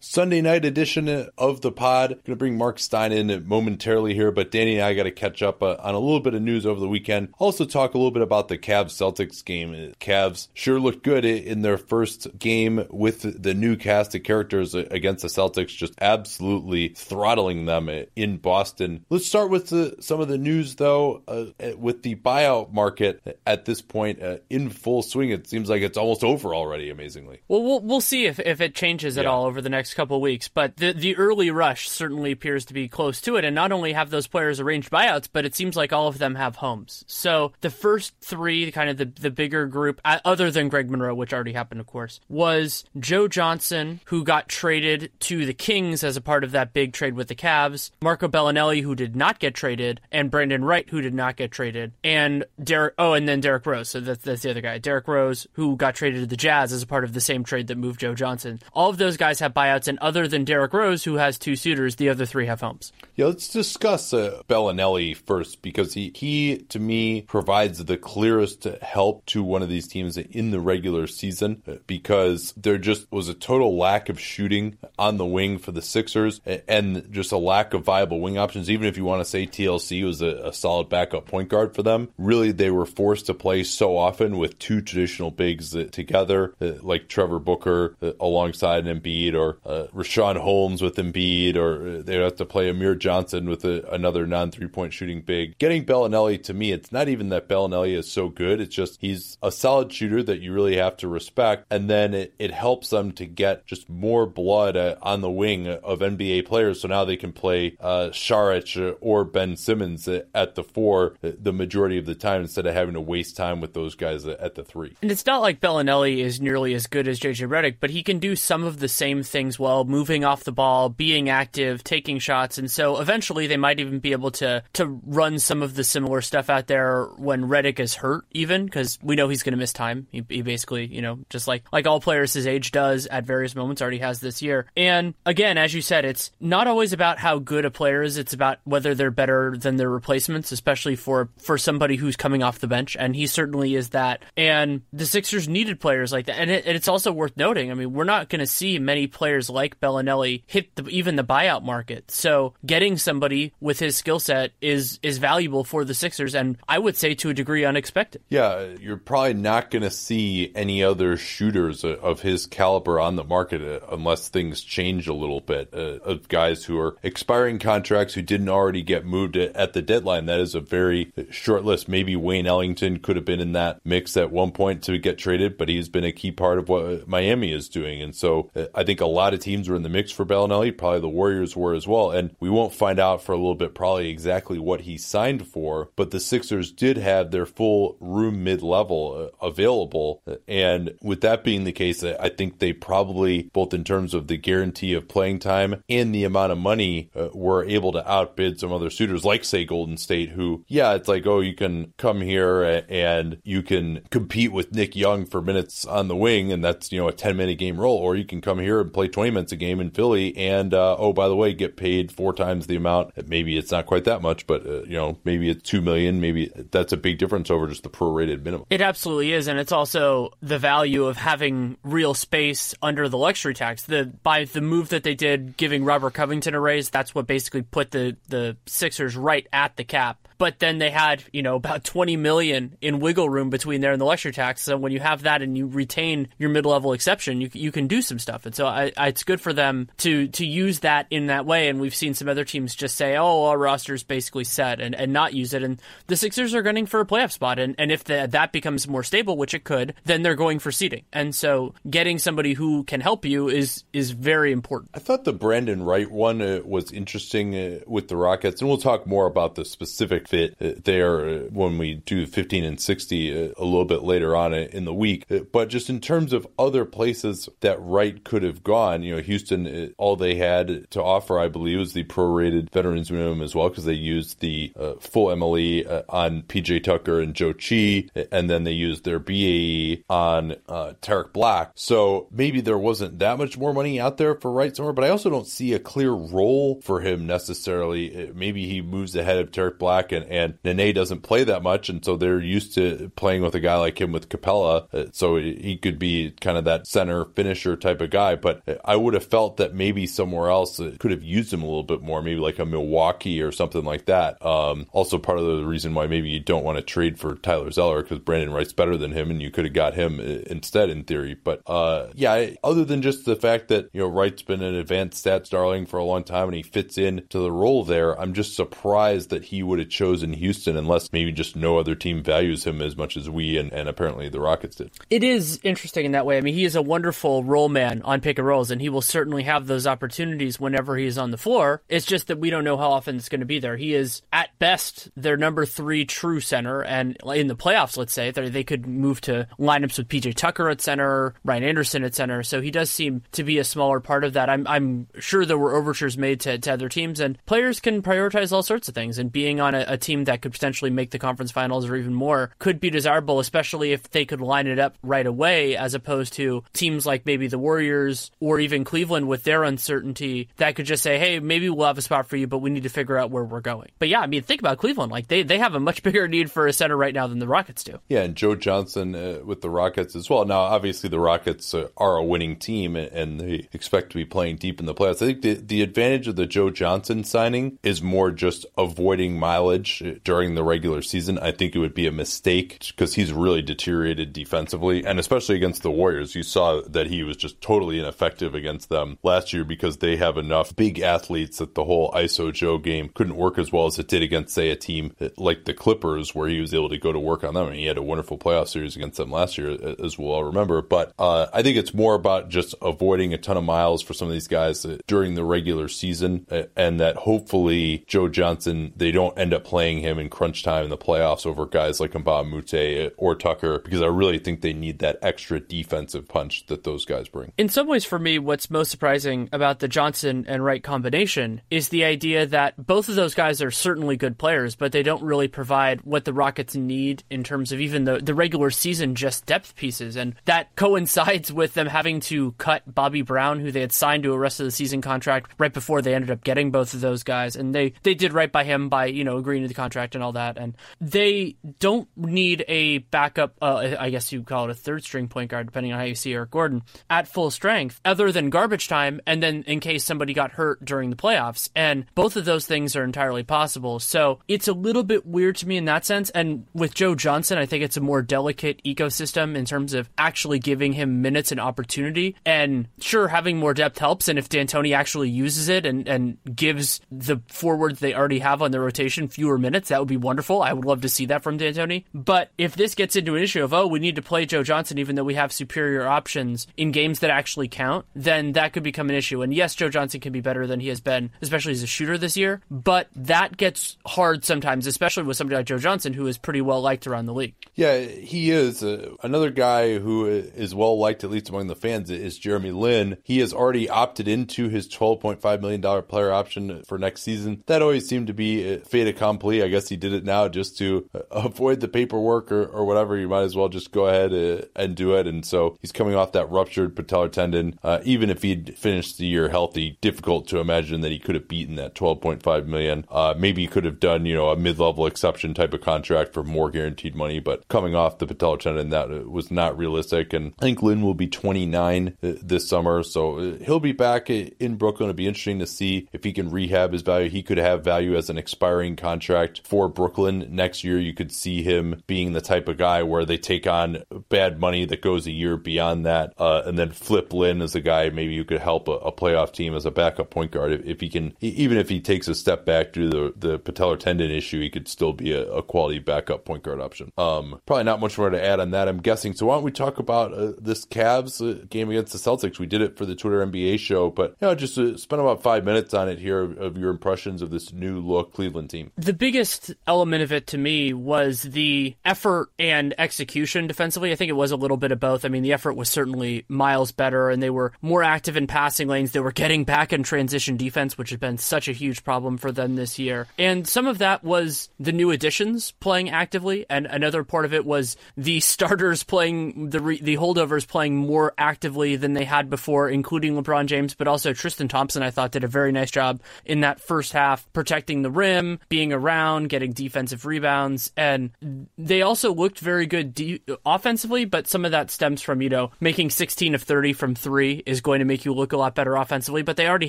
Sunday night edition of the pod. Going to bring Mark Stein in momentarily here, but Danny and I got to catch up uh, on a little bit of news over the weekend. Also, talk a little bit about the Cavs Celtics game. Cavs sure looked good in their first game with the new cast of characters against the Celtics, just absolutely throttling them in Boston. Let's start with the, some of the news, though, uh, with the buyout market at this point uh, in full swing. It seems like it's almost over already, amazingly. Well, we'll, we'll see if, if it changes at yeah. all over the next couple weeks, but the the early rush certainly appears to be close to it. And not only have those players arranged buyouts, but it seems like all of them have homes. So the first three, kind of the the bigger group, uh, other than Greg Monroe, which already happened, of course, was Joe Johnson, who got traded to the Kings as a part of that big trade with the Cavs, Marco Belinelli, who did not get traded, and Brandon Wright, who did not get traded, and Derek. Oh, and then Derrick Rose. So that's that's the other guy, Derrick Rose, who got traded to the Jazz as a part of the same trade that moved Joe Johnson. All of those guys have buyouts, and other than Derrick Rose, who has two suitors, the other three have homes. Yeah, let's discuss uh, Belinelli first because he, he, to me, provides the clearest help to one of these teams in the regular season uh, because there just was a total lack of shooting on the wing for the Sixers and just a lack of viable wing options. Even if you want to say TLC was a, a solid backup point guard for them, really they were forced to play so often with two traditional bigs together, uh, like Trevor Booker uh, alongside Embiid or uh, Richaun Holmes with Embiid, or they have to play Amir Johnson with a, another non three point shooting big. Getting Belinelli to me, it's not even that Belinelli is so good. It's just he's a solid shooter that you really have to respect. And then it, it helps them to get just more blood uh, on the wing of NBA players. So now they can play uh, Saric or Ben Simmons at the four the majority of the time instead of having to waste time with those guys at the three. And it's not like Belinelli is nearly as good as JJ Redick, but he can do some of the same things well, moving off the ball, being active, taking shots, and so eventually they might even be able to to run some of the similar stuff out there when Redick is hurt, even because we know he's going to miss time. He, he, basically, you know, just like like all players his age does at various moments, already has this year. And again, as you said, it's not always about how good a player is; it's about whether they're better than their replacements, especially for for somebody who's coming off the bench, and he certainly is that. And the Sixers needed players like that, and, it, and it's also worth noting. I mean, we're not going to see many players like Belinelli hit the, even the buyout market. So getting somebody with his skill set is is valuable for the Sixers, and I would say to a degree unexpected. Yeah, you're probably not going to see any other shooters of his caliber on the market uh, unless things change a little bit. Uh, of guys who are expiring contracts who didn't already get moved at the deadline. That is a very short list. Maybe Wayne Ellington could have been in that mix at one point to get traded, but he's been a key part of what Miami is doing. And so uh, I think a lot of teams were in the mix for Belinelli. Probably the Warriors were as well. And we won't find out for a little bit probably exactly what he signed for, but the Sixers did have their full room mid level uh, available. And with that being the case, I think they probably, both in terms of the guarantee of playing time and the amount of money, uh, were able to outbid some other suitors, like, say, Golden State, who, yeah, it's like, oh, you can come here and you can compete with Nick Young for minutes on the wing, and that's, you know, a 10 minute game role, or you can come here and play 20 minutes a game in Philly, and uh, oh by the way, get paid four times the amount. Maybe it's not quite that much, but uh, you know maybe it's two million. Maybe that's a big difference over just the prorated minimum. It absolutely is, and it's also the value of having real space under the luxury tax. The by the move that they did, giving Robert Covington a raise, that's what basically put the the Sixers right at the cap but then they had you know about 20 million in wiggle room between there and the luxury tax so when you have that and you retain your mid-level exception you, you can do some stuff and so I, I, it's good for them to to use that in that way. And we've seen some other teams just say oh our roster is basically set and, and not use it. And the Sixers are gunning for a playoff spot. And, and if the, that becomes more stable which it could then they're going for seeding. And so getting somebody who can help you is is very important. I thought the Brandon Wright one uh, was interesting uh, with the Rockets. And we'll talk more about the specific fit uh, there uh, when we do 15 and 60 uh, a little bit later on in the week. But just in terms of other places that Wright could have gone, you know, Houston, all they had to offer, I believe, was the prorated veterans minimum as well, because they used the uh, full MLE uh, on PJ Tucker and Zhou Qi, and then they used their BAE on uh, Tarik Black. So maybe there wasn't that much more money out there for Wright somewhere, but I also don't see a clear role for him necessarily. Maybe he moves ahead of Tarik Black and, and Nene doesn't play that much, and so they're used to playing with a guy like him with Capela. uh, so he could be kind of that center finisher type of guy. But I would have felt that maybe somewhere else could have used him a little bit more, maybe like a Milwaukee or something like that. Um, also, part of the reason why maybe you don't want to trade for Tyler Zeller because Brandon Wright's better than him, and you could have got him uh, instead in theory. But uh, yeah, other than just the fact that you know Wright's been an advanced stats darling for a long time and he fits in to the role there, I'm just surprised that he would have chosen Houston unless maybe just no other team values him as much as we and, and apparently the Rockets did. It is interesting in that way. I mean, he is a wonderful role man on pick and rolls, and he will certainly have those opportunities whenever he is on the floor. It's just that we don't know how often it's going to be there. He is, at best, their number three true center, and in the playoffs, let's say, they could move to lineups with PJ Tucker at center, Ryan Anderson at center, so he does seem to be a smaller part of that. I'm, I'm sure there were overtures made to, to other teams, and players can prioritize all sorts of things, and being on a, a team that could potentially make the conference finals or even more could be desirable, especially if they could line it up right away, as opposed to teams like maybe the Warriors or even Cleveland with their uncertainty that could just say, hey, maybe we'll have a spot for you, but we need to figure out where we're going. But yeah, I mean, think about Cleveland. Like they, they have a much bigger need for a center right now than the Rockets do. Yeah, and Joe Johnson uh, with the Rockets as well. Now, obviously, the Rockets uh, are a winning team and they expect to be playing deep in the playoffs. I think the, the advantage of the Joe Johnson signing is more just avoiding mileage during the regular season, I think it would be a mistake because he's really deteriorated defensively, and especially against the Warriors. You saw that he was just totally ineffective against them last year because they have enough big athletes that the whole ISO Joe game couldn't work as well as it did against, say, a team like the Clippers, where he was able to go to work on them. And he had a wonderful playoff series against them last year, as we'll all remember. But uh, I think it's more about just avoiding a ton of miles for some of these guys during the regular season, and that hopefully Joe Johnson, they don't end up playing him in crunch time in the playoffs over guys like Moute or Tucker because I really think they need that extra defensive punch that those guys bring. In some ways, for me, what's most surprising about the Johnson and Wright combination is the idea that both of those guys are certainly good players, but they don't really provide what the Rockets need in terms of even the, the regular season just depth pieces. And that coincides with them having to cut Bobby Brown, who they had signed to a rest of the season contract right before they ended up getting both of those guys. And they, they did right by him by, you know, agreeing to the contract and all that. And they don't need a backup, uh, I guess you call it a third string point guard, depending on how you see Eric Gordon, at full strength, other than garbage time, and then in case somebody got hurt during the playoffs. And both of those things are entirely possible. So it's a little bit weird to me in that sense. And with Joe Johnson, I think it's a more delicate ecosystem in terms of actually giving him minutes and opportunity. And sure, having more depth helps. And if D'Antoni actually uses it and, and gives the forwards they already have on the rotation fewer minutes, that would be wonderful. I would love to see that from D'Antoni. But if this gets into an issue of, oh, we need to play Joe Johnson even though we have superior options in games that actually count, then that could become an issue. And yes, Joe Johnson can be better than he has been, especially as a shooter this year. But that gets hard sometimes, especially with somebody like Joe Johnson, who is pretty well liked around the league. Yeah, he is. Uh, another guy who is well liked, at least among the fans, is Jeremy Lin. He has already opted into his $12.5 million player option for next season. That always seemed to be fait accompli. I guess he did it now just to uh, avoid the paperwork or, or whatever. You might as well just go ahead uh, and do it. And so he's coming off that ruptured patellar tendon. Uh, even if he'd finished the year healthy, difficult to imagine that he could have beaten that 12.5 million. Uh, maybe he could have done, you know, a mid-level exception type of contract for more guaranteed money, but coming off the patellar tendon, that uh, was not realistic. And I think Lin will be 29 uh, this summer, so uh, he'll be back in Brooklyn. It'll be interesting to see if he can rehab his value. He could have value as an expiring contract for Brooklyn next year. You could see him being the type of guy where they take on bad money that goes a year beyond that, uh, and then flip Lin as a guy maybe you could help a, a playoff team as a backup point guard. If, if, he can, even if he takes a step back due to the, the patellar tendon issue, he could still be a, a quality backup point guard option. Um, probably not much more to add on that, I'm guessing. So why don't we talk about uh, this Cavs uh, game against the Celtics? We did it for the Twitter NBA show, but you know, just uh, spend about five minutes on it here of, of your impressions of this new look Cleveland team. The biggest element of it to me was the effort and execution defensively. I think it was a little bit of both. I mean, the effort was certainly miles better, and they were more active in passing lanes. They were getting back in transition defense, which has been such a huge problem for them this year. And some of that was the new additions playing actively, and another part of it was the starters playing the re- the holdovers playing more actively than they had before, including LeBron James, but also Tristan Thompson. I thought did a very nice job in that first half, protecting the rim, being around, getting defensive rebounds, and they also looked very good de- offensively. But some of that stems from you know making 16 of 30 from three is going to make you look a lot better offensively. But they already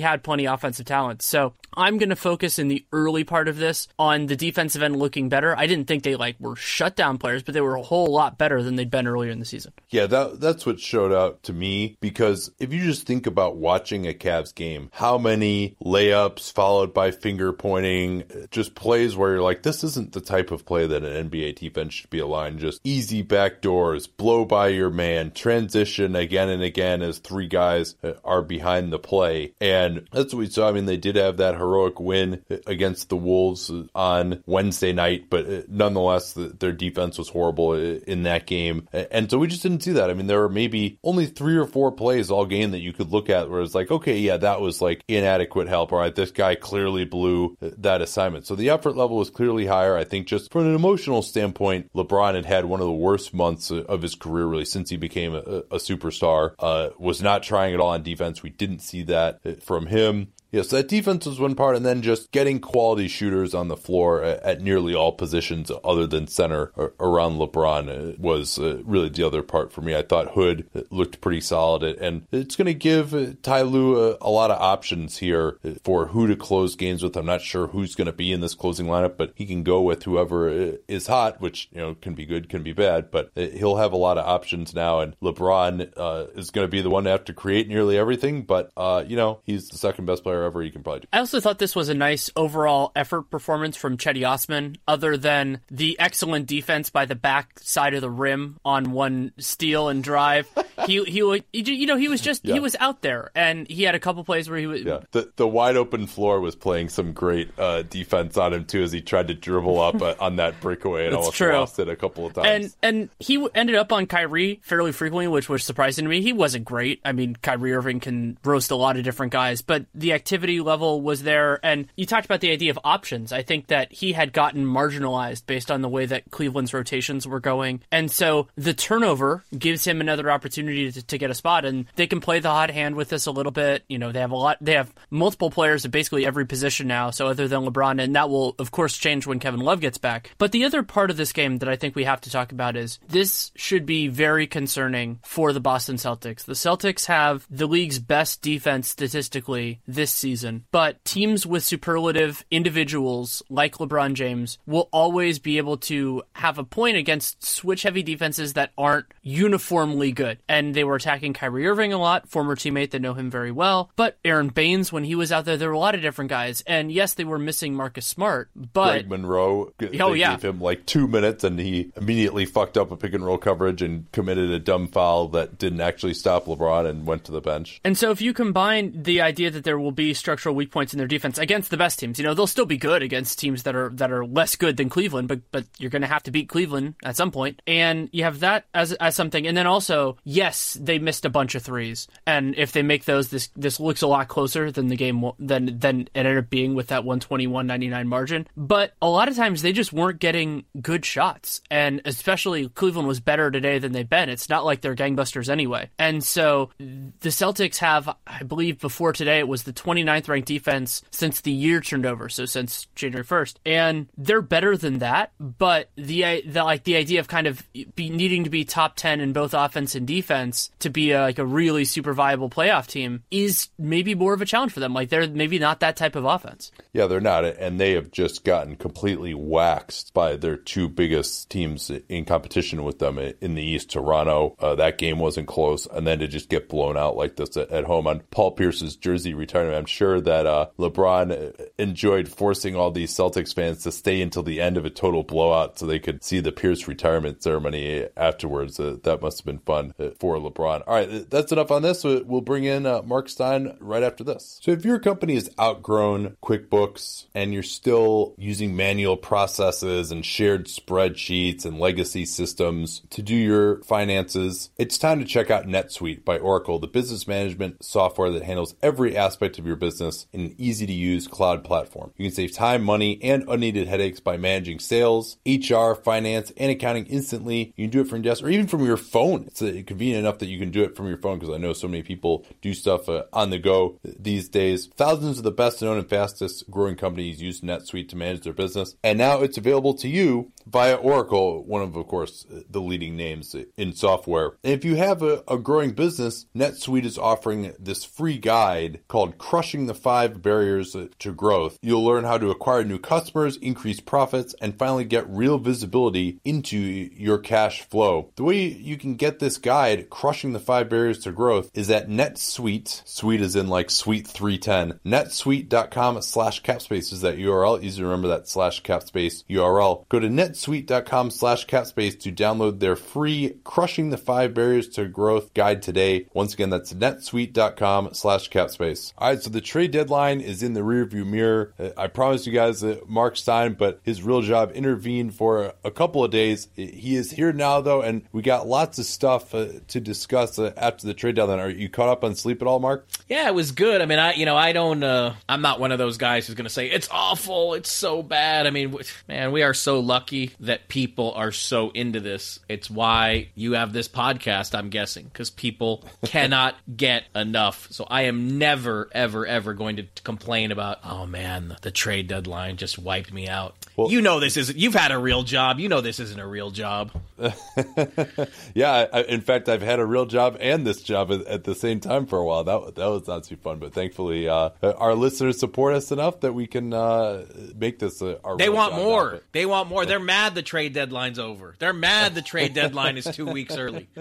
had plenty of offensive talent, so I'm going to focus in the early part of this on the defensive end looking better. I didn't think they like were shutdown players, but they were a whole lot better than they'd been earlier in the season. Yeah, that that's what showed out to me because if you just think about watching a Cavs game, how many layups followed by finger pointing, just plays where you're like, this isn't the type of play that an NBA defense should be aligned. Just easy back doors, blow by your man, transition again and again as three guys Uh, are behind the play. And that's what we saw. I mean, they did have that heroic win against the Wolves on Wednesday night, but uh, nonetheless, their defense was horrible uh, in that game. And so we just didn't see that. I mean, there were maybe only three or four plays all game that you could look at where it's like, okay, yeah, that was like inadequate help. All right, this guy clearly blew that assignment. So the effort level was clearly higher. I think just from an emotional standpoint, LeBron had had one of the worst months of his career, really, since he became a, a superstar. Uh, was not trying at all on defense. We didn't see that from him. Yes, that defense was one part, and then just getting quality shooters on the floor at, at nearly all positions other than center around LeBron uh, was uh, really the other part for me. I thought Hood uh, looked pretty solid, and it's going to give Ty Lue a, a, lot of options here for who to close games with. I'm not sure who's going to be in this closing lineup, but he can go with whoever is hot, which you know can be good, can be bad, but he'll have a lot of options now. And LeBron uh, is going to be the one to have to create nearly everything, but uh, you know he's the second best player wherever you can probably do. I also thought this was a nice overall effort performance from Cedi Osman, other than the excellent defense by the back side of the rim on one steal and drive. he, he, he, you know, he was just, yeah. he was out there and he had a couple plays where he was. Yeah. The, the wide open floor was playing some great uh, defense on him too as he tried to dribble up uh, on that breakaway and almost true. lost it a couple of times. And, and he ended up on Kyrie fairly frequently, which was surprising to me. He wasn't great. I mean, Kyrie Irving can roast a lot of different guys, but the activity level was there. And you talked about the idea of options. I think that he had gotten marginalized based on the way that Cleveland's rotations were going. And so the turnover gives him another opportunity to, to, get a spot. And they can play the hot hand with this a little bit. You know, they have a lot, they have multiple players at basically every position now. So other than LeBron, and that will, of course, change when Kevin Love gets back. But the other part of this game that I think we have to talk about is this should be very concerning for the Boston Celtics. The Celtics have the league's best defense statistically this season, but teams with superlative individuals like LeBron James will always be able to have a point against switch heavy defenses that aren't uniformly good. And they were attacking Kyrie Irving a lot, former teammate that know him very well. But Aron Baynes, when he was out there, there were a lot of different guys. And yes, they were missing Marcus Smart, but Greg Monroe, oh, yeah. gave him like two minutes and he immediately fucked up a pick and roll coverage and committed a dumb foul that didn't actually stop LeBron and went to the bench. And so if you combine the idea that there will be be structural weak points in their defense against the best teams. You know, they'll still be good against teams that are that are less good than Cleveland, but but you're going to have to beat Cleveland at some point. and you have that as as something. And then also, yes, they missed a bunch of threes, and if they make those, this this looks a lot closer than the game than than it ended up being with that 121-99 margin. But a lot of times they just weren't getting good shots, and especially Cleveland was better today than they've been. It's not like they're gangbusters anyway, and so the Celtics have, I believe, before today it was the 29th ranked defense since the year turned over, so since January 1st, and they're better than that. But the, the like the idea of kind of needing to be top 10 in both offense and defense to be a, like a really super viable playoff team is maybe more of a challenge for them. Like they're maybe not that type of offense. Yeah, they're not, and they have just gotten completely waxed by their two biggest teams in competition with them in the East. Toronto, uh, that game wasn't close, and then to just get blown out like this at home on Paul Pierce's jersey retirement. I'm sure that uh, LeBron enjoyed forcing all these Celtics fans to stay until the end of a total blowout so they could see the Pierce retirement ceremony afterwards. Uh, that must have been fun uh, for LeBron. All right, that's enough on this. We'll bring in uh, Mark Stein right after this. So, if your company has outgrown QuickBooks and you're still using manual processes and shared spreadsheets and legacy systems to do your finances, it's time to check out NetSuite by Oracle, the business management software that handles every aspect of your business in an easy to use cloud platform. You can save time, money, and unneeded headaches by managing sales, HR, finance, and accounting instantly. You can do it from your desk or even from your phone. It's uh, convenient enough that you can do it from your phone because I know so many people do stuff uh, on the go these days. Thousands of the best known and fastest growing companies use NetSuite to manage their business, and now it's available to you via Oracle, one of, of course, the leading names in software. And if you have a, a growing business, NetSuite is offering this free guide called Crushing the Five Barriers to Growth. You'll learn how to acquire new customers, increase profits, and finally get real visibility into your cash flow. The way you can get this guide, Crushing the Five Barriers to Growth, is at NetSuite. Suite is in like Suite 310. NetSuite.com slash capspace is that URL. Easy to remember that slash capspace URL. Go to netsuite.com slash capspace to download their free Crushing the Five Barriers to Growth guide today. Once again, that's netsuite.com slash capspace. All right, so the trade deadline is in the rearview mirror. Uh, I promised you guys that Mark Stein, but his real job intervened for a couple of days. He is here now, though, and we got lots of stuff uh, to discuss uh, after the trade deadline. Are you caught up on sleep at all, Mark? Yeah, it was good. I mean, I you know I don't. Uh, I'm not one of those guys who's going to say it's awful, it's so bad. I mean, man, we are so lucky that people are so into this. It's why you have this podcast. I'm guessing because people cannot get enough. So I am never, ever, ever going to complain about. Oh man, the trade deadline just wiped me out. Well, you know this isn't. You've had a real job. You know this isn't a real job. yeah, I, in fact, I've had a real job and this job at, at, the same time for a while. That that was not too fun, but thankfully, uh, our listeners support us enough that we can uh, make this a. they want more. They want more. They're mad the trade deadline's over. They're mad the trade deadline is two weeks early.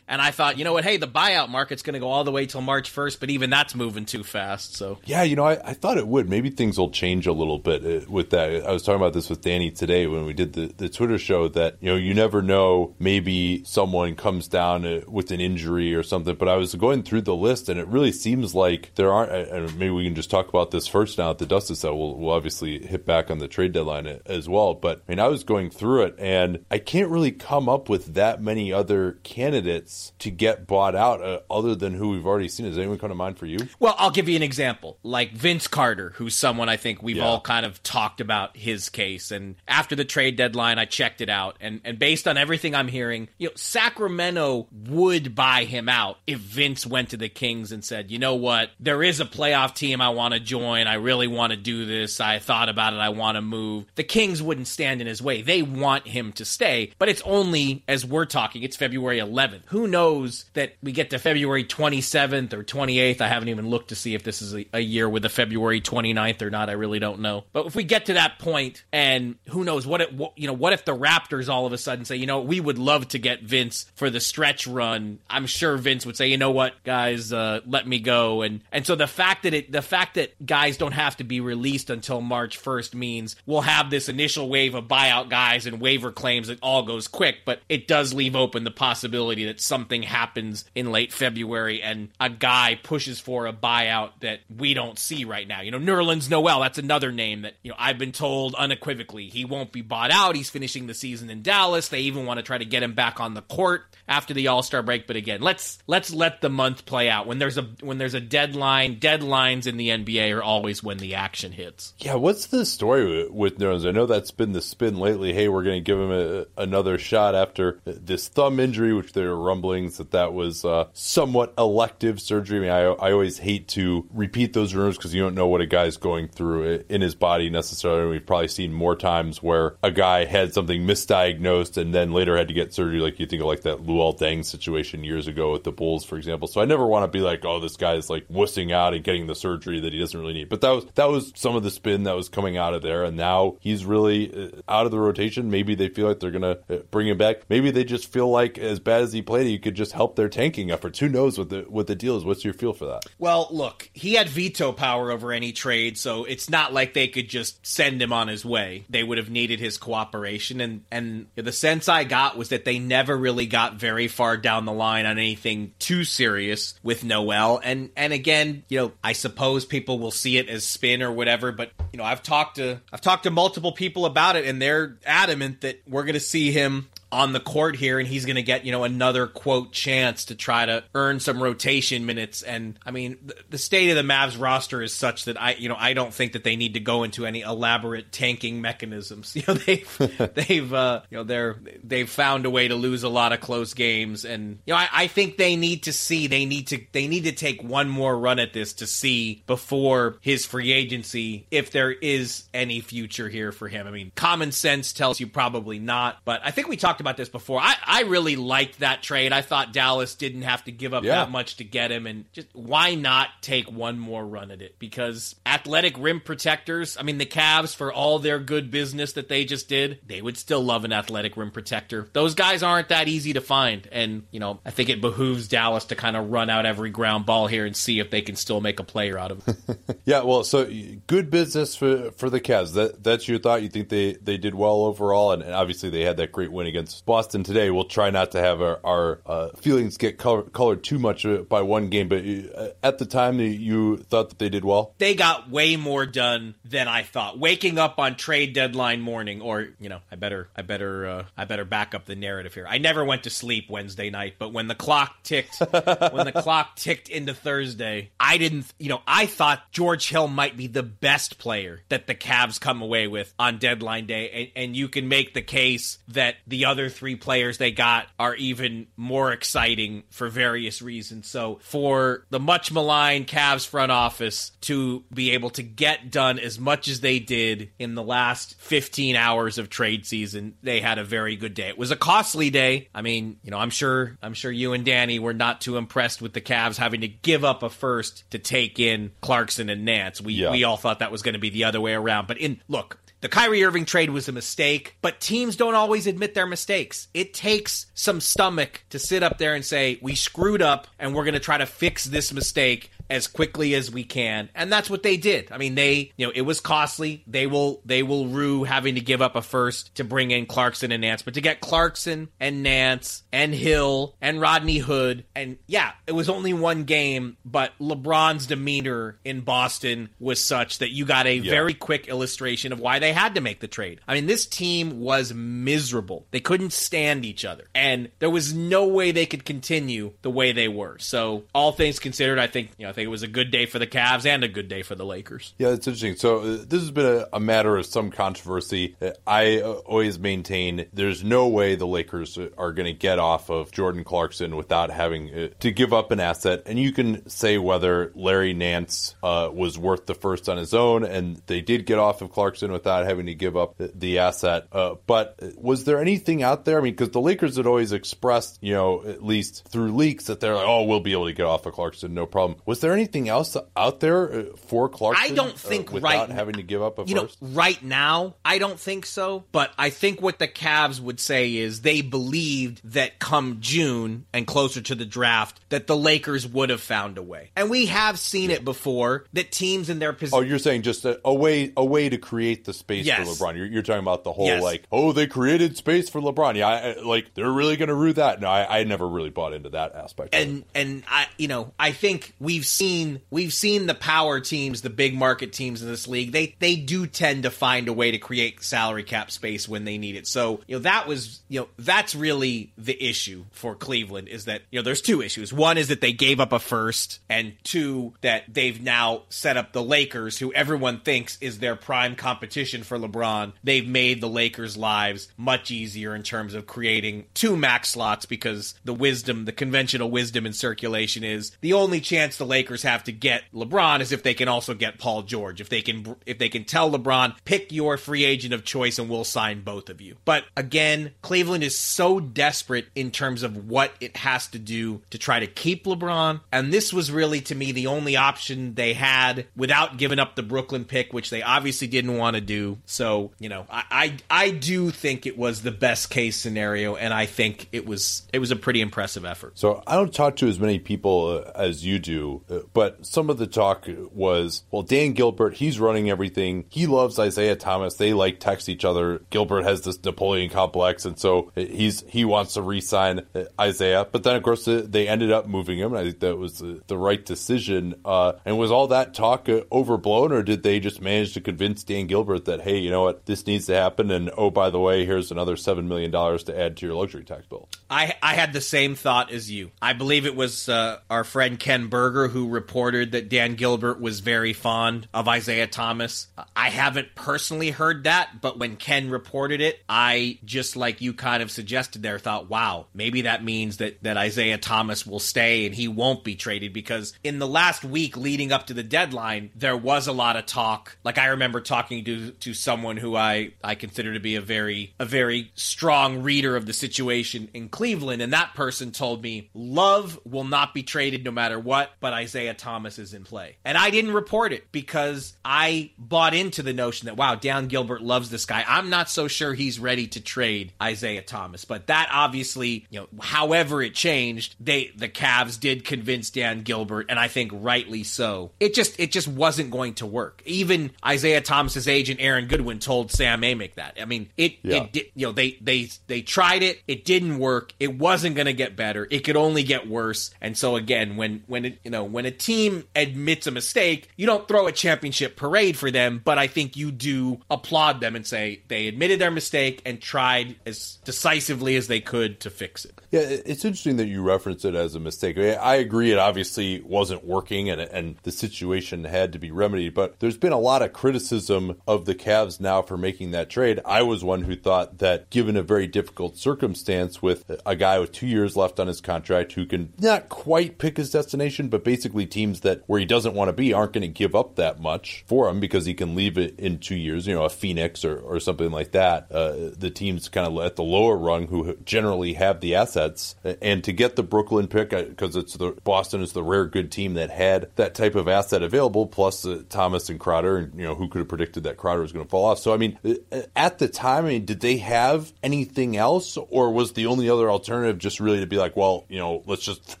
And I thought, you know what? Hey, the buyout market's going to go all the way till March first, but even that's moving too fast. So yeah, you know, I, I thought it would. Maybe things will change a little bit uh, with that. I was talking about this with Danny today when we did the, the Twitter show that, you know, you never know, maybe someone comes down uh, with an injury or something. But I was going through the list and it really seems like there aren't, maybe we can just talk about this first now at the dust is set. We'll, we'll obviously hit back on the trade deadline as well. But I mean, I was going through it and I can't really come up with that many other candidates to get bought out uh, other than who we've already seen. Does anyone come to mind for you? Well, I'll give you an example. Like Vince Carter, who's someone I think we've yeah. all kind of talked about his case. And after the trade deadline, I checked it out. And, and based on everything I'm hearing, you know, Sacramento would buy him out if Vince went to the Kings and said, you know what, there is a playoff team I want to join. I really want to do this. I thought about it. I want to move. The Kings wouldn't stand in his way. They want him to stay, but it's only as we're talking, it's February 11th. Who knows that we get to February 27th or 28th? I haven't even looked to see if this is a, a year with a February 29th or not. I really don't know. But if we get to that point, and who knows what it, you know, what if the Raptors all of a sudden say, you know, we would love to get Vince for the stretch run? I'm sure Vince would say, you know what, guys, uh, let me go and and so the fact that it the fact that guys don't have to be released until March 1st means we'll have this initial wave of buyout guys and waiver claims that all goes quick, but it does leave open the possibility that something happens in late February and a guy pushes for a buyout that we don't see right now. You know, Nerlens Noel, that's another name that, you know, I've been told unequivocally he won't be bought out. He's finishing the season in Dallas. They even want to try to get him back on the court after the All-Star break, but again, let's let's let the month play out. When there's a when there's a deadline, deadlines in the NBA are always when the action hits. Yeah, what's the story with Nerlens? I know that's been the spin lately. Hey, we're going to give him a, another shot after this thumb injury, which there are rumblings that that was uh, somewhat elective surgery. I mean, I, I always hate to repeat those rumors because you don't know what a guy's going through in his body necessarily. We've probably seen more times where a guy had something misdiagnosed and then later had to get surgery, like you think of like that Luol Deng situation years ago with the Bulls, for example. So I never want to be like, oh, this guy's like wussing out and getting the surgery that he doesn't really need. But that was that was some of the spin that was coming out of there, and now he's really uh, out of the rotation. Maybe they feel like they're gonna uh, bring him back. Maybe they just feel like as bad as he played, he could just help their tanking efforts. Who knows what the what the deal is? What's your feel for that? Well, look, he had veto power over any trade, so it's not like they could just send him on his way. They would have needed his cooperation, and and the sense I got was that they never really got very far down the line on anything too serious with Noel. And and again, you know, I suppose people will see it as spin or whatever, but you know, I've talked to I've talked to multiple people about it, and they're adamant that we're going to see him on the court here and he's going to get, you know, another quote chance to try to earn some rotation minutes. And I mean, the state of the Mavs roster is such that I, you know, I don't think that they need to go into any elaborate tanking mechanisms. You know, they've, they've, uh, you know, they're, they've found a way to lose a lot of close games. And, you know, I, I think they need to see, they need to, they need to take one more run at this to see before his free agency if there is any future here for him. I mean, common sense tells you probably not, but I think we talked about this before. I, I really liked that trade. I thought Dallas didn't have to give up yeah. that much to get him, and just why not take one more run at it? Because athletic rim protectors, I mean, the Cavs, for all their good business that they just did, they would still love an athletic rim protector. Those guys aren't that easy to find, and, you know, I think it behooves Dallas to kind of run out every ground ball here and see if they can still make a player out of it. yeah, well, so good business for, for the Cavs. That That's your thought? You think they, they did well overall? And, and obviously they had that great win against Boston today. We'll try not to have our, our uh, feelings get color, colored too much uh, by one game, but uh, at the time, you thought that they did well? They got way more done than I thought. Waking up on trade deadline morning, or, you know, I better, I better, uh, I better back up the narrative here. I never went to sleep Wednesday night, but when the clock ticked, when the clock ticked into Thursday, I didn't, you know, I thought George Hill might be the best player that the Cavs come away with on deadline day, and, and you can make the case that the other other three players they got are even more exciting for various reasons. So for the much maligned Cavs front office to be able to get done as much as they did in the last 15 hours of trade season, they had a very good day. It was a costly day. I mean, you know, I'm sure I'm sure you and Danny were not too impressed with the Cavs having to give up a first to take in Clarkson and Nance. We yeah. we all thought that was going to be the other way around. But in look, the Kyrie Irving trade was a mistake, but teams don't always admit their mistakes. It takes some stomach to sit up there and say, we screwed up and we're going to try to fix this mistake as quickly as we can. And that's what they did. I mean they you know it was costly. They will they will rue having to give up a first to bring in clarkson and nance. But to get clarkson and nance and hill and rodney hood and yeah it was only one game but lebron's demeanor in boston was such that you got a yeah. very quick illustration of why they had to make the trade. I mean this team was miserable. They couldn't stand each other. And there was no way they could continue the way they were. So all things considered i think you know think it was a good day for the Cavs and a good day for the Lakers. Yeah, it's interesting. So uh, this has been a, a, matter of some controversy. Uh, I uh, always maintain there's no way the Lakers are going to get off of Jordan Clarkson without having uh, to give up an asset. And you can say whether Larry Nance uh, was worth the first on his own, and they did get off of Clarkson without having to give up the, the asset. Uh, but was there anything out there? I mean, because the Lakers had always expressed, you know, at least through leaks, that they're like, oh, we'll be able to get off of Clarkson, no problem. Was there anything else out there uh, for Clarkson? I don't uh, think without right having to give up a you first. know right now I don't think so. But I think what the Cavs would say is they believed that come June and closer to the draft that the Lakers would have found a way, and we have seen it before that teams in their position. Oh, you're saying just a, a way a way to create the space Yes. for LeBron. You're, you're talking about the whole Yes. like, oh, they created space for LeBron. Yeah, I, I- like they're really going to rue that. No, I, I never really bought into that aspect. and and I you know I think we've seen we've seen the power teams, the big market teams in this league. They they do tend to find a way to create salary cap space when they need it. So you know that was you know that's really the issue for Cleveland is that you know there's two issues. One is that they gave up a first, and two that they've now set up the Lakers, who everyone thinks is their prime competition for LeBron. They've made the Lakers' lives much easier in terms of creating two max slots because the wisdom, the conventional wisdom in circulation is the only chance the Lakers have to get LeBron is if they can also get Paul George. If they can if they can tell LeBron, pick your free agent of choice and we'll sign both of you. But again, Cleveland is so desperate in terms of what it has to do to try to keep LeBron, and this was really to me the only option they had without giving up the Brooklyn pick, which they obviously didn't want to do. So, you know, I, I I do think it was the best case scenario, and I think it was it was a pretty impressive effort. So I don't talk to as many people uh, as you do, but some of the talk was, well, Dan Gilbert, he's running everything. He loves Isaiah Thomas. They like text each other. Gilbert has this Napoleon complex, and so he's he wants to re-sign Isaiah. But then, of course, they ended up moving him, I think that was the right decision. Uh, and was all that talk uh, overblown, or did they just manage to convince Dan Gilbert that, hey, you know what, this needs to happen, and oh, by the way, here's another seven million dollars to add to your luxury tax bill? I I had the same thought as you. I believe it was uh, our friend Ken Berger who reported that Dan Gilbert was very fond of Isaiah Thomas. I haven't personally heard that, but when Ken reported it, I just like you kind of suggested there thought, wow, maybe that means that that Isaiah Thomas will stay and he won't be traded because in the last week leading up to the deadline, there was a lot of talk. Like I remember talking to to someone who I I consider to be a very a very strong reader of the situation in Cleveland, and that person told me Love will not be traded no matter what, but Isaiah Thomas is in play. And I didn't report it because I bought into the notion that wow, Dan Gilbert loves this guy. I'm not so sure he's ready to trade Isaiah Thomas, but that obviously, you know, however it changed, they the Cavs did convince Dan Gilbert, and I think rightly so. It just it just wasn't going to work. Even Isaiah Thomas's agent Aaron Goodwin told Sam Amick that. I mean, it Yeah. it did, you know they they they tried it, it didn't work. It wasn't going to get better. It could only get worse. And so again, when when it, you know when a team admits a mistake, you don't throw a championship parade for them, but I think you do applaud them and say they admitted their mistake and tried as decisively as they could to fix it. Yeah, it's interesting that you reference it as a mistake. I I agree, it obviously wasn't working, and and the situation had to be remedied. But there's been a lot of criticism of the Cavs now for making that trade. I was one who thought that, given a very difficult circumstance with a guy with two years left on his contract, who can not quite pick his destination, but basically teams that where he doesn't want to be aren't going to give up that much for him because he can leave it in two years. You know, a Phoenix or or something like that. Uh, the teams kind of at the lower rung who generally have the assets, and to get the Brooklyn pick because it's the Boston is the rare good team that had that type of asset available, plus uh, Thomas and Crowder, and you know who could have predicted that Crowder was going to fall off. So I mean, uh, at the time, I mean, did they have anything else, or was the only other alternative just really to be like, well, you know, let's just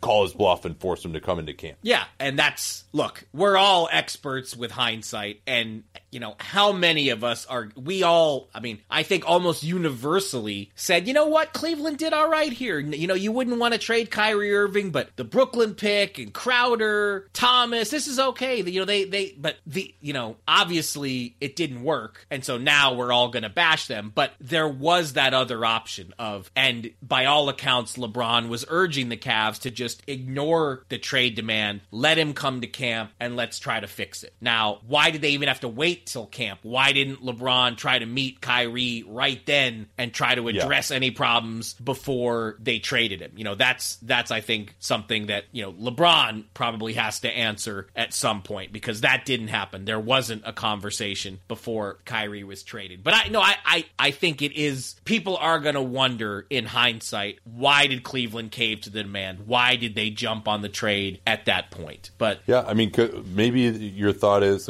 call his bluff and force him to come into camp? Yeah, and that's look, we're all experts with hindsight and you know, how many of us are we all I mean, I think almost universally said, "You know what? Cleveland did all right here. You know, you wouldn't want to trade Kyrie Irving, but the Brooklyn pick and Crowder, Thomas, this is okay. You know, they they but the you know, obviously it didn't work. And so now we're all going to bash them, but there was that other option of and by all accounts LeBron was urging the Cavs to just ignore the trade demand, let him come to camp and let's try to fix it. Now, why did they even have to wait wait till camp? Why didn't LeBron try to meet Kyrie right then and try to address yeah. any problems before they traded him? You know, that's that's I think something that, you know, LeBron probably has to answer at some point because that didn't happen. There wasn't a conversation before Kyrie was traded. But I no, I I, I think it is people are gonna wonder in hindsight, why did Cleveland cave to the demand? Why did they jump on the trade at that point? But yeah, I mean, maybe your thought is,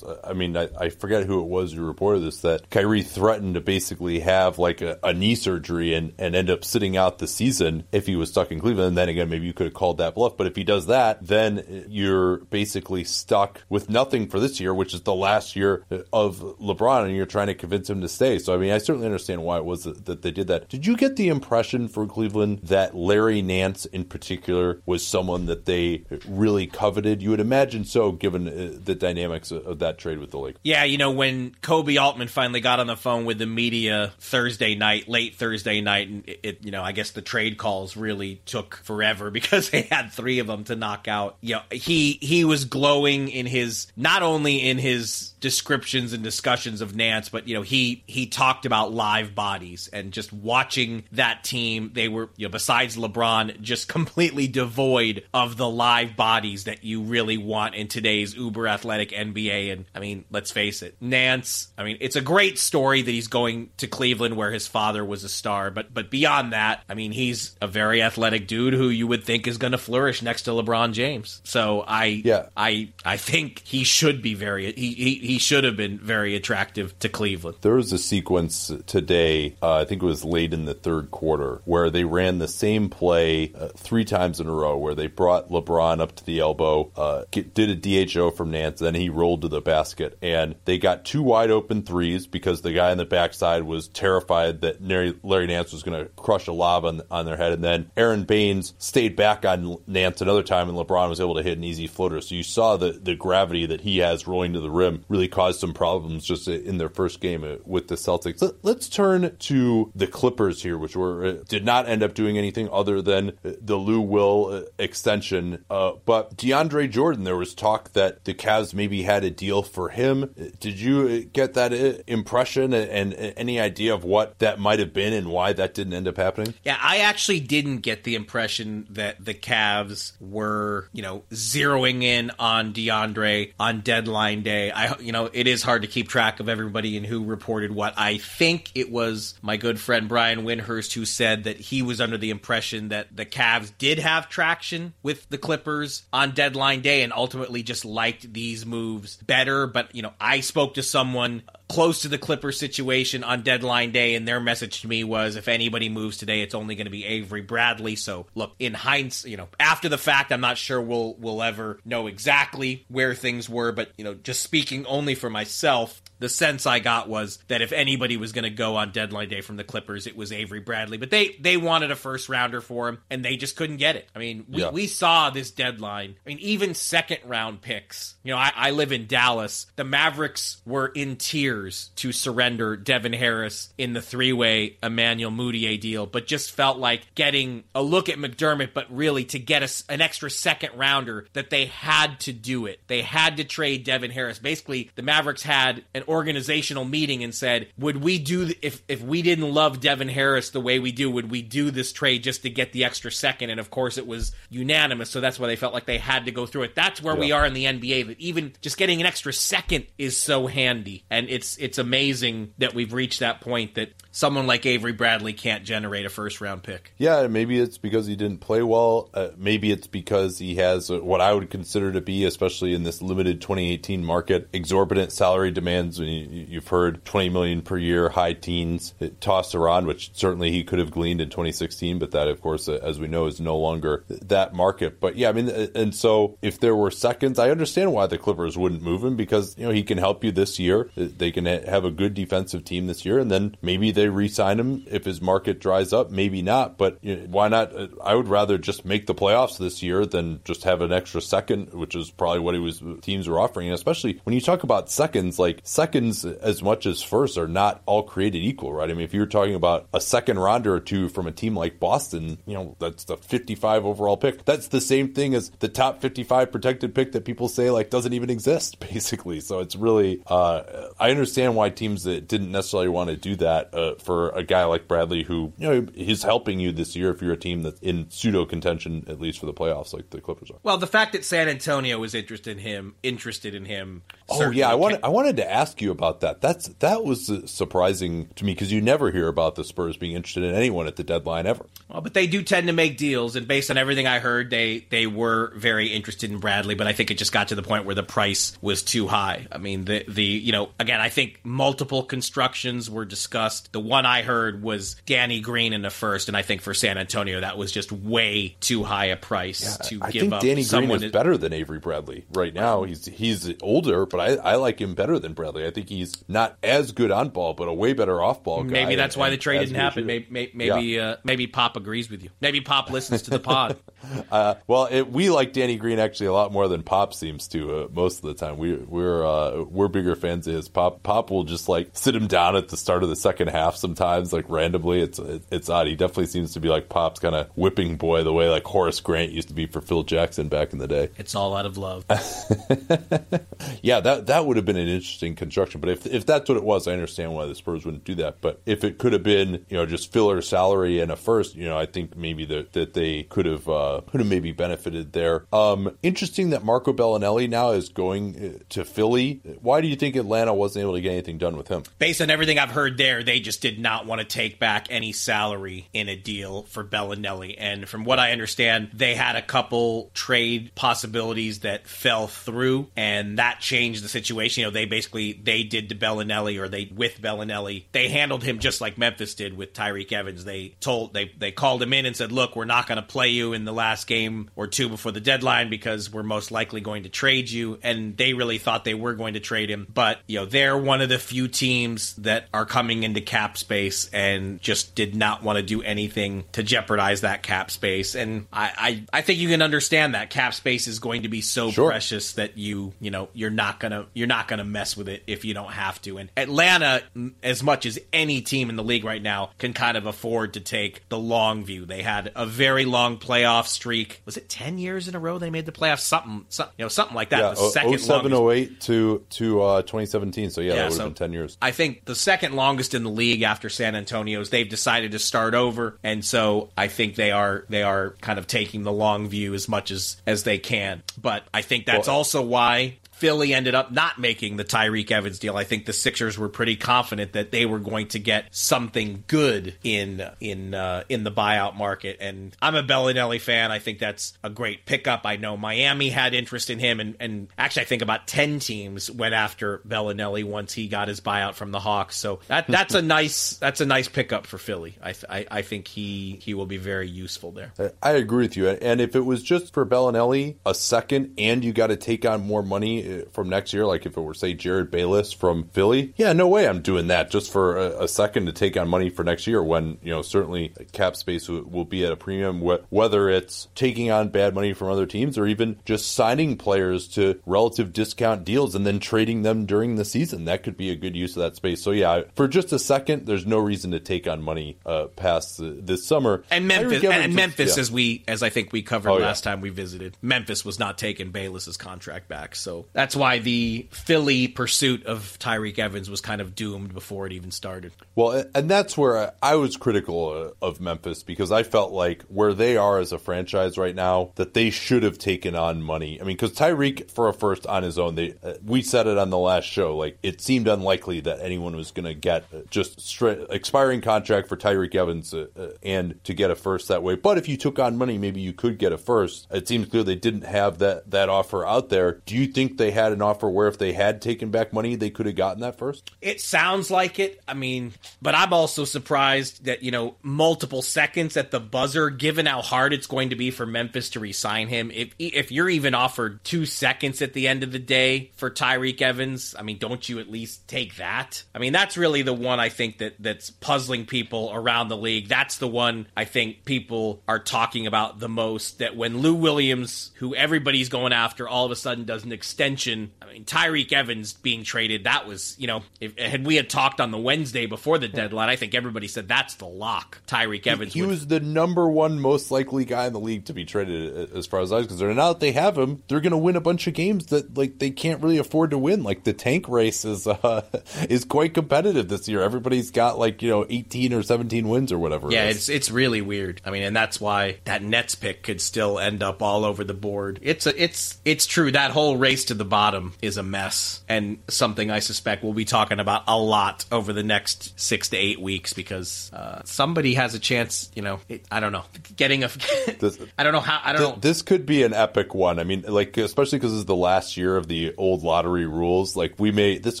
I mean, I, I forget who it was who reported this that Kyrie threatened to basically have like a, a, knee surgery and, and end up sitting out the season if he was stuck in Cleveland. And then again, maybe you could have called that bluff. But if he does that, then you're basically stuck with nothing for this year, which is the last year of LeBron, and you're trying to convince him to stay. So, I mean, I certainly understand why it was that they did that. Did you get the impression for Cleveland that Larry Nance in particular was someone that they really coveted? You would imagine so, given uh, the dynamics of that trade with the Lakers. Yeah, you know, when Koby Altman finally got on the phone with the media Thursday night, late Thursday night, and it, it you know, I guess the trade calls really took forever because they had three of them to knock out. You know, he he was glowing in his not only in his descriptions and discussions of Nance, but you know, he he talked about live bodies and just watching that team. They were you know, besides LeBron, just completely devoid of the live bodies that you really want in today's uber athletic NBA. And I mean, let's face it, Nance. I mean, it's a great story that he's going to Cleveland where his father was a star, but but beyond that, I mean, he's a very athletic dude who you would think is going to flourish next to LeBron James. So I yeah, I I think he should be very he he, he should have been very attractive to Cleveland. There was a sequence today, uh, I think it was late in the third quarter, where they ran the same play uh, three times in a row, where they brought LeBron up to the elbow, uh, did a DHO from Nance, then he rolled to the basket, and they got two wide open threes because the guy on the backside was terrified that Larry Nance was going to crush a lob on, on their head, and then Aron Baynes stayed back on Nance another time, and LeBron was able to hit an easy floater. So you saw the the gravity that he has rolling to the rim really caused some problems just in their first game uh, with the Celtics. Let's turn to the Clippers here, which were uh, did not end up doing anything other than uh, the Lou Will extension. Uh, but DeAndre Jordan, there was talk that the Cavs maybe had a deal for him. Did you get that impression and, any idea of what that might have been and why that didn't end up happening? Yeah, I actually didn't get the impression that the Cavs were, you know, zeroing in on DeAndre on deadline day. I, you know, it is hard to keep track of everybody and who reported what. I think it was my good friend Brian Windhorst who said that he was under the impression that the Cavs did have traction with the Clippers on deadline day and ultimately just liked these moves better. But, you know, I spoke to someone close to the Clipper situation on deadline day, and their message to me was if anybody moves today, it's only going to be Avery Bradley. So look, in hindsight, you know, after the fact, I'm not sure we'll we'll ever know exactly where things were, but you know, just speaking only for myself, the sense I got was that if anybody was going to go on deadline day from the Clippers, it was Avery Bradley. But they they wanted a first rounder for him, and they just couldn't get it. I mean, we, yeah. we saw this deadline. I mean, even second round picks. You know, I, I live in Dallas. The Mavericks were in tears to surrender Devin Harris in the three way Emmanuel Mudiay deal, but just felt like getting a look at McDermott, but really to get a, an extra second rounder that they had to do it. They had to trade Devin Harris. Basically, the Mavericks had an organizational meeting and said, "Would we do if if we didn't love Devin Harris the way we do? Would we do this trade just to get the extra second? And of course, it was unanimous, so that's why they felt like they had to go through it. That's where yeah. we are in the NBA. That even just getting an extra second is so handy, and it's it's amazing that we've reached that point that someone like Avery Bradley can't generate a first round pick. Yeah, maybe it's because he didn't play well. Uh, maybe it's because he has what I would consider to be, especially in this limited 2018 market, exorbitant salary demands. You've heard 20 million per year, high teens uh, tossed around, which certainly he could have gleaned in 2016, but that, of course, uh, as we know, is no longer that market. But yeah, I mean, uh, and so if there were seconds, I understand why the Clippers wouldn't move him because you know he can help you this year. They can have a good defensive team this year, and then maybe they re-sign him if his market dries up. Maybe not, but you know, why not? I would rather just make the playoffs this year than just have an extra second, which is probably what he was teams were offering. Especially when you talk about seconds, like seconds as much as first are not all created equal, right? I mean, if you're talking about a second rounder or two from a team like Boston, you know, that's the 55 overall pick. That's the same thing as the top 55 protected pick that people say like doesn't even exist, basically. So it's really, uh, I understand why teams that didn't necessarily want to do that uh, for a guy like Bradley, who you know he's helping you this year if you're a team that's in pseudo contention at least for the playoffs, like the Clippers are. Well, the fact that San Antonio was interested in him, interested in him. Oh yeah, I wanted I wanted to ask you about that. That's that was uh, surprising to me because you never hear about the Spurs being interested in anyone at the deadline ever. Well, but they do tend to make deals, and based on everything I heard, they they were very interested in Bradley. But I think it just got to the point where the price was too high. I mean, the the you know again, I think multiple constructions were discussed. The one I heard was Danny Green in the first, and I think for San Antonio that was just way too high a price yeah, to I give think up. Danny Green is better than Avery Bradley right now. He's he's older, but I, I like him better than Bradley. I think he's not as good on ball, but a way better off ball guy. Maybe that's and, why the trade didn't happen. Maybe maybe maybe, yeah. uh, maybe Pop agrees with you. Maybe Pop listens to the pod. uh, well, it, we like Danny Green actually a lot more than Pop seems to uh, most of the time. We we're uh, we're bigger fans of his. Pop Pop will just like sit him down at the start of the second half sometimes, like randomly. It's it's odd. He definitely seems to be like Pop's kind of whipping boy, the way like Horace Grant used to be for Phil Jackson back in the day. It's all out of love. yeah, that that would have been an interesting construction. But if if that's what it was, I understand why the Spurs wouldn't do that. But if it could have been, you know, just filler salary and a first, you know, I think maybe that that they could have uh, could have maybe benefited there. Um, interesting that Marco Belinelli now is going uh, to Philly. Why do you think Atlanta wasn't able to get anything done with him? Based on everything I've heard there, they just did not want to take back any salary in a deal for Belinelli. And from what I understand, they had a couple trade possibilities that fell through, and that changed the situation. You know, they basically they did to Belinelli, or they with Belinelli, they handled him just like Memphis did with Tyreke Evans. They told they they called him in and said, "Look, we're not going to play you in the last game or two before the deadline because we're most likely going to trade you." And they really thought they were going to trade him, but you know, they're one of the few teams that are coming into cap space and just did not want to do anything to jeopardize that cap space. And I I, I think you can understand that cap space is going to be so sure. precious that you you know you're not gonna you're not gonna mess with it if you don't have to. And Atlanta, as much as any team in the league right now, can kind of afford to take the long view. They had a very long playoff streak. Was it ten years in a row they made the playoffs? Something, something you know, something like that. Yeah, the second 07, 08 to to uh, 2017. So yeah, yeah that would so have been ten years. I think the second longest in the league after San Antonio's. They've decided to start over, and so I think they are they are kind of taking the long view as much as as they can. But I think that's well, also why Philly ended up not making the Tyreke Evans deal. I think the Sixers were pretty confident that they were going to get something good in in uh, in the buyout market. And I'm a Belinelli fan. I think that's a great pickup. I know Miami had interest in him, and, and actually I think about ten teams went after Belinelli once he got his buyout from the Hawks. So that that's a nice that's a nice pickup for Philly. I I, I think he he will be very useful there. I agree with you. And if it was just for Belinelli, a second, and you got to take on more money from next year, like if it were say Jerryd Bayless from Philly, yeah, no way I'm doing that just for a, a second to take on money for next year when you know certainly cap space will, will be at a premium. Wh- whether it's taking on bad money from other teams or even just signing players to relative discount deals and then trading them during the season, that could be a good use of that space. So yeah, for just a second, there's no reason to take on money uh, past uh, this summer. And Memphis, and, and Memphis, yeah. as we as I think we covered oh, last yeah. time we visited, Memphis was not taking Bayless's contract back, so that's why the Philly pursuit of Tyreke Evans was kind of doomed before it even started. Well, and that's where I was critical uh, of Memphis because I felt like where they are as a franchise right now, that they should have taken on money. I mean, because Tyreke for a first on his own, they uh, we said it on the last show, like it seemed unlikely that anyone was going to get just straight expiring contract for Tyreke Evans uh, uh, and to get a first that way. But if you took on money, maybe you could get a first. It seems clear they didn't have that that offer out there. Do you think they they had an offer where if they had taken back money, they could have gotten that first? It sounds like it. I mean, but I'm also surprised that, you know, multiple seconds at the buzzer, given how hard it's going to be for Memphis to resign him. If if you're even offered two seconds at the end of the day for Tyreke Evans, I mean, don't you at least take that? I mean, that's really the one I think that that's puzzling people around the league. That's the one I think people are talking about the most. That when Lou Williams, who everybody's going after, all of a sudden does an extension. I mean, Tyreke Evans being traded, that was, you know, if had we had talked on the Wednesday before the deadline, I think everybody said that's the lock. Tyreke Evans. He, he was the number one most likely guy in the league to be traded, as far as I was concerned. And now that they have him, they're going to win a bunch of games that like they can't really afford to win. Like the tank race is uh, is quite competitive this year. Everybody's got like you know eighteen or seventeen wins or whatever. Yeah, it it's it's really weird. I mean, and that's why that Nets pick could still end up all over the board. It's a, it's it's true that whole race to the bottom is a mess and something I suspect we'll be talking about a lot over the next six to eight weeks because uh, somebody has a chance. You know, it, I don't know, getting a. this, I don't know how. I don't th- know. This could be an epic one. I mean, like especially because it's the last year of the old lottery rules. Like we may this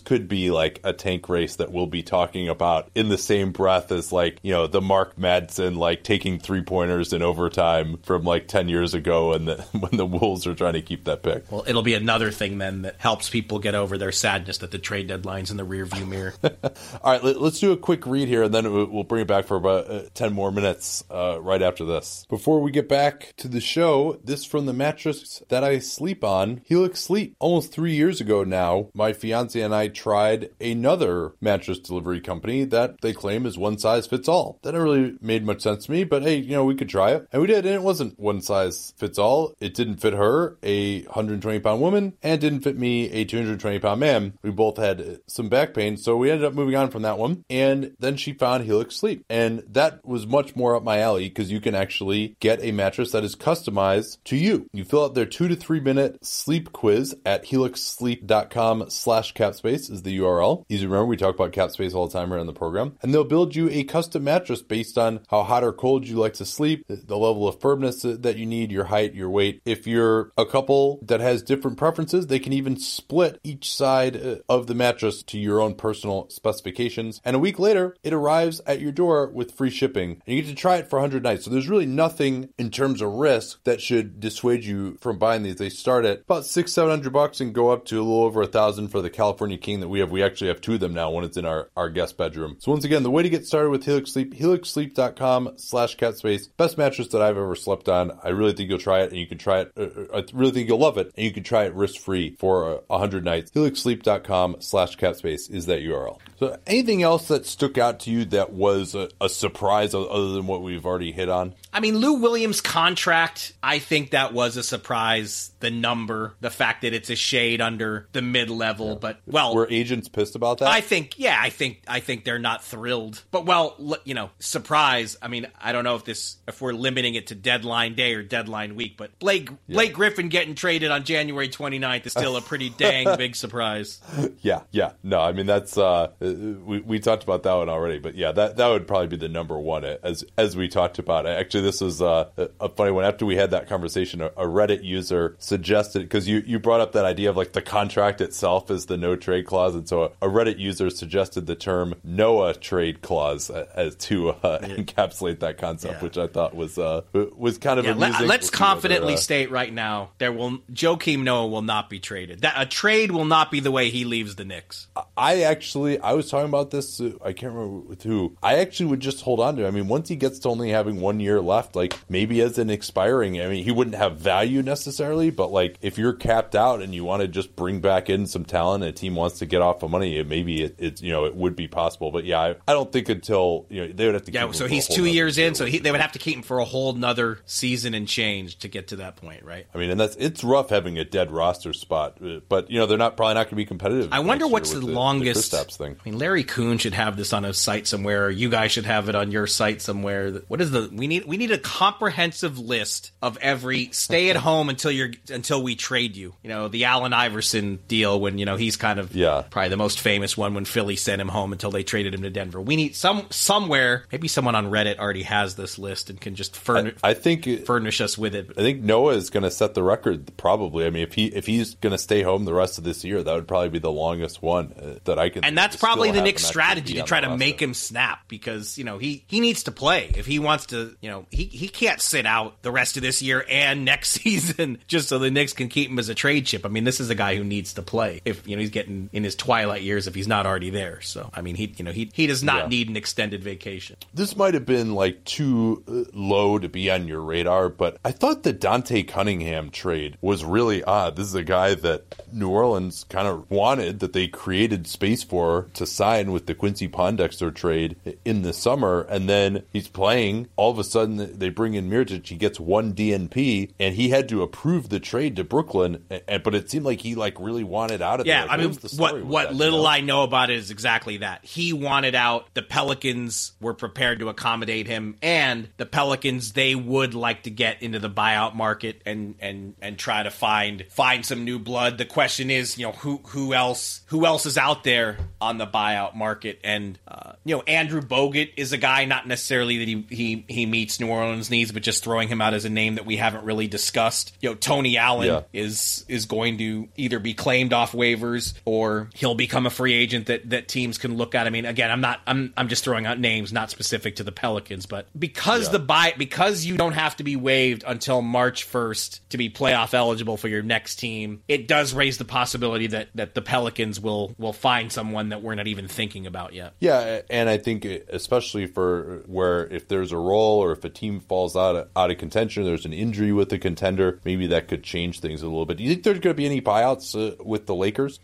could be like a tank race that we'll be talking about in the same breath as like you know the Mark Madsen like taking three pointers in overtime from like ten years ago, and the, when the Wolves are trying to keep that pick. Well, it'll be another thing then that helps people get over their sadness that the trade deadline's in the rearview mirror. All right, let, us do a quick read here, and then we'll bring it back for about uh, ten more minutes uh, right after this. Before we get back to the show, this from the mattress that I sleep on, Helix Sleep. Almost three years ago now, my fiance and I tried another mattress delivery company that they claim is one size fits all. That never really made much sense to me, but hey, you know, we could try it. And we did, and it wasn't one size fits all. It didn't fit her, a 120 pound woman, and didn't fit me, a 220 pound man. We both had some back pain, so we ended up moving on from that one. And then she found Helix Sleep. And that was much more up my alley because you can actually get a mattress that is customized to you. You fill out their two to three minute sleep quiz at helixsleep.com slash capspace is the URL. Easy to remember, we talk about capspace all the time around the program. And they'll build you a custom mattress based on how hot or cold you like to sleep, the level of firmness that you need, your height, your weight. If you're a couple that has different preferences, they can even split each side uh, of the mattress to your own personal specifications. And a week later, it arrives at your door with free shipping. And you get to try it for 100 nights. So there's really nothing in terms of risk that should dissuade you from buying these. They start at about six, seven hundred bucks and go up to a little over a thousand for the California King that we have. We actually have two of them now. One is in our, our guest bedroom. So once again, the way to get started with Helix Sleep, helixsleep.com slash capspace. Best mattress that I've ever slept on. I really think you'll try it and you can try it. Uh, uh I really think you'll love it and you can try it risk free for a uh, hundred nights. helixsleep.com slash capspace is that URL. So anything else that stuck out to you that was a, a surprise other than what we've already hit on? I mean, Lou Williams' contract, I think that was a surprise. The number, the fact that it's a shade under the mid level, yeah. but well, were agents pissed about that? I think, yeah, I think, I think they're not thrilled. But well, you know, surprise. I mean, I don't know if this, if we're limiting it to deadline day or deadline week, but Blake, yeah. Blake Griffin getting traded on January 29th is still a pretty dang big surprise. Yeah, yeah, no, I mean that's uh, we we talked about that one already, but yeah, that that would probably be the number one as as we talked about. Actually, this was uh, a funny one. After we had that conversation, a, a Reddit user suggested because you you brought up that idea of like the contract itself is the no trade clause, and so a, a Reddit user suggested the term Noah trade clause as to uh, encapsulate that concept, yeah. which I thought was uh, was kind of yeah, amusing. Let, us confidently uh, state right now there will Joakim Noah will not be traded. That a trade will not be the way he leaves the Knicks. I actually I was talking about this. Uh, I can't remember with who. I actually would just hold on to. It. I mean, once he gets to only having one year left, like maybe as an expiring, I mean, he wouldn't have value necessarily, but like if you're capped out and you want to just bring back in some talent, and a team wants to get off of money, it maybe it, it's you know it would be possible. But yeah, I, I don't think until you know they would have to. Yeah, so he's two years in, so he, they would have to keep him for a whole another season and change to get to that point, right? I mean, and that's it's rough having a dead roster spot, uh, but you know they're not probably not going to be competitive. I wonder what's the, the longest the thing. I mean, Larry Coon should have this on a site somewhere. You guys should have it on your site somewhere. What is the we need? We need a comprehensive list of every stay at home until you're until we trade you. You know, the Allen Iverson deal when you know he's kind of yeah probably the most famous one when Philly sent him home until they traded him to Denver. We need some somewhere. Maybe someone on Reddit already has this list and can just furnish. I, I think furnish us with it. I think Noah is going to set the record. Probably. I mean, if he if he's going to stay home the rest of this year, that would probably be the longest one uh, that I can. And that's probably the Knicks' strategy to try to make him snap because you know he he needs to play if he wants to. You know he he can't sit out the rest of this year and next season just so the Knicks can keep him as a trade chip. I mean, this is a guy who needs to play if you know he's getting in his twilight years if he's not already there. So I mean, he you know he he does not yeah. need an extended vacation. This might have been like too uh, low to be on your radar, but I thought the Dante Cunningham trade was really odd. This is a guy that New Orleans kind of wanted that they created space for to sign with the Quincy Pondexter trade in the summer, and then he's playing. All of a sudden, they bring in Mirotic. He gets one DNP, and he had to approve the trade to Brooklyn. But it seemed like he like really wanted out of yeah, there. Like, I mean, what what that, little you know? I know about it is exactly that he wanted out. The Pelicans were prepared to accommodate him, and the Pelicans they would like to get into the buyout market and and and try to find find some new blood. The question is, you know, who who else who else is out there on the buyout market? And uh, you know, Andrew Bogut is a guy not necessarily that he he he meets New Orleans needs, but just throwing him out as a name that we haven't really discussed. You know, Tony Allen yeah. is is going to either be claimed off waivers or he'll become a free agent that that teams can look at. I mean, again, I'm not I'm I'm just throwing out names, not specific to the Pelicans, but because yeah. the buy because you don't have to be waived until March 1st to be playoff eligible for your next team, it does raise the possibility that that the Pelicans will will find someone that we're not even thinking about yet. Yeah, and I think especially for where if there's a role or if a team falls out of, out of contention, there's an injury with the contender, maybe that could change things a little bit. Do you think there's going to be any buyouts uh, with the Lakers?